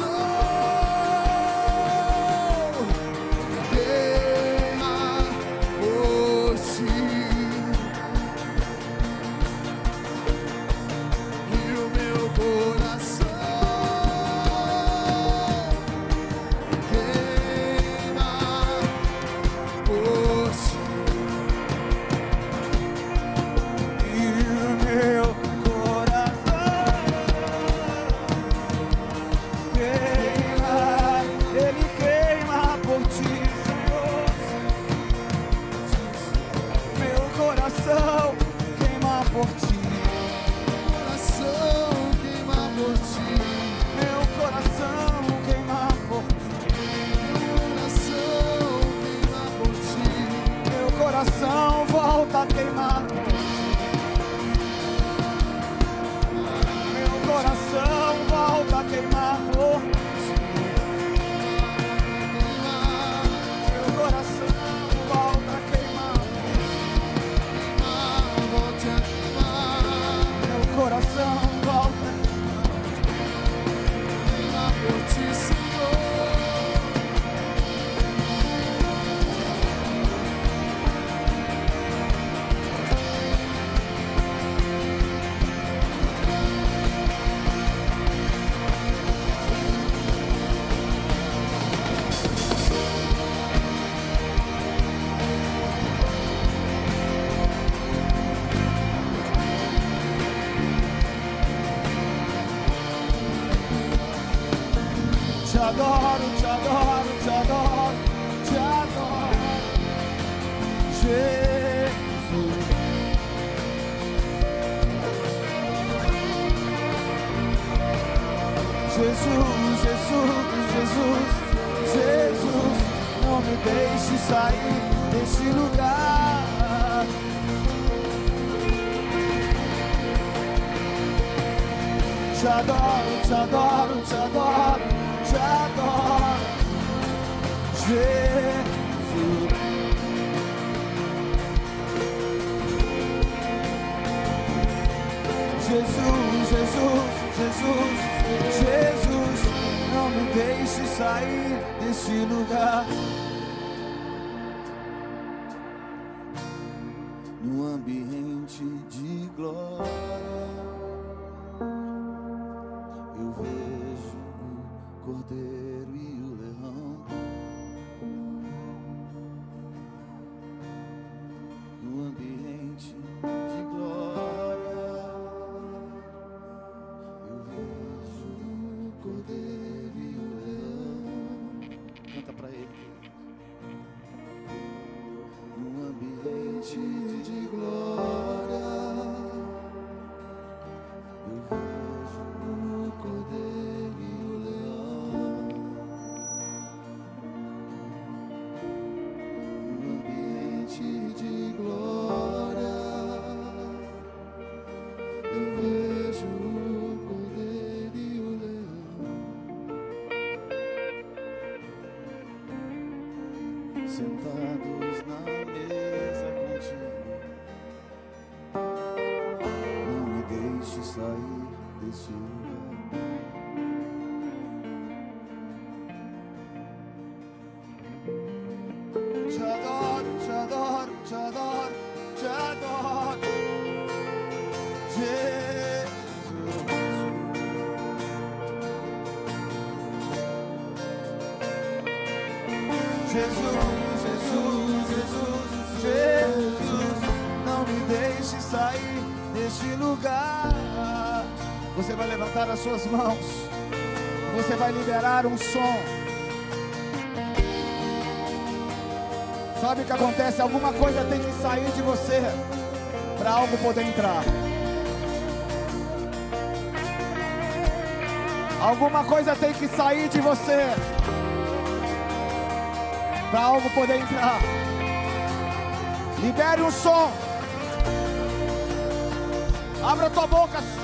desse lugar. No ambiente de glória, eu vejo o cordeiro suas mãos, você vai liberar um som. Sabe o que acontece? Alguma coisa tem que sair de você para algo poder entrar. Alguma coisa tem que sair de você para algo poder entrar. Libere um som. Abra tua boca.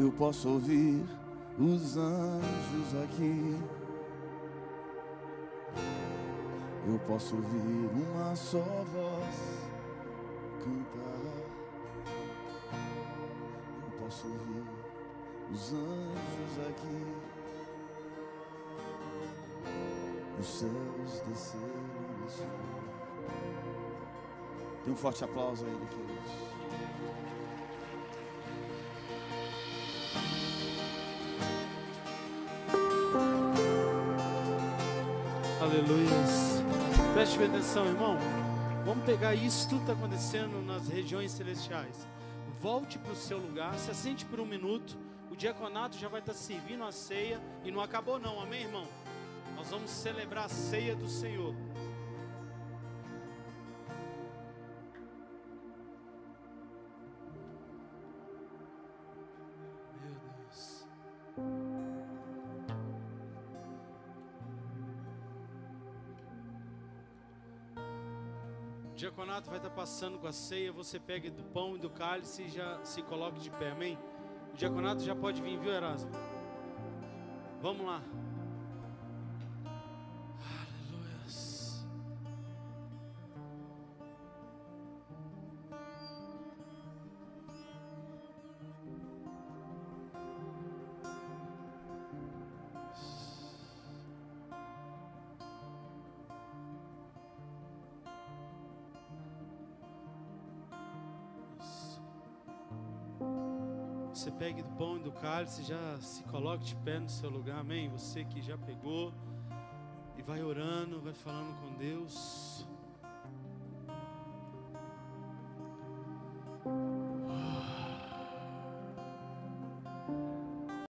Eu posso ouvir os anjos aqui. Eu posso ouvir uma só voz cantar. Eu posso ouvir os anjos aqui. Os céus desceram nesse. Dê um forte aplauso a ele, queridos. Aleluias. Preste atenção, irmão. Vamos pegar isso, tudo está acontecendo nas regiões celestiais. Volte para o seu lugar, se assente por um minuto. O diaconato já vai estar servindo a ceia e não acabou, não, amém, irmão? Nós vamos celebrar a ceia do Senhor. Vai estar passando com a ceia, você pega do pão e do cálice e já se coloque de pé, amém? O diaconato já pode vir, viu, Erasmo? Vamos lá. Pegue do pão e do cálice, já se coloque de pé no seu lugar, amém? Você que já pegou e vai orando, vai falando com Deus.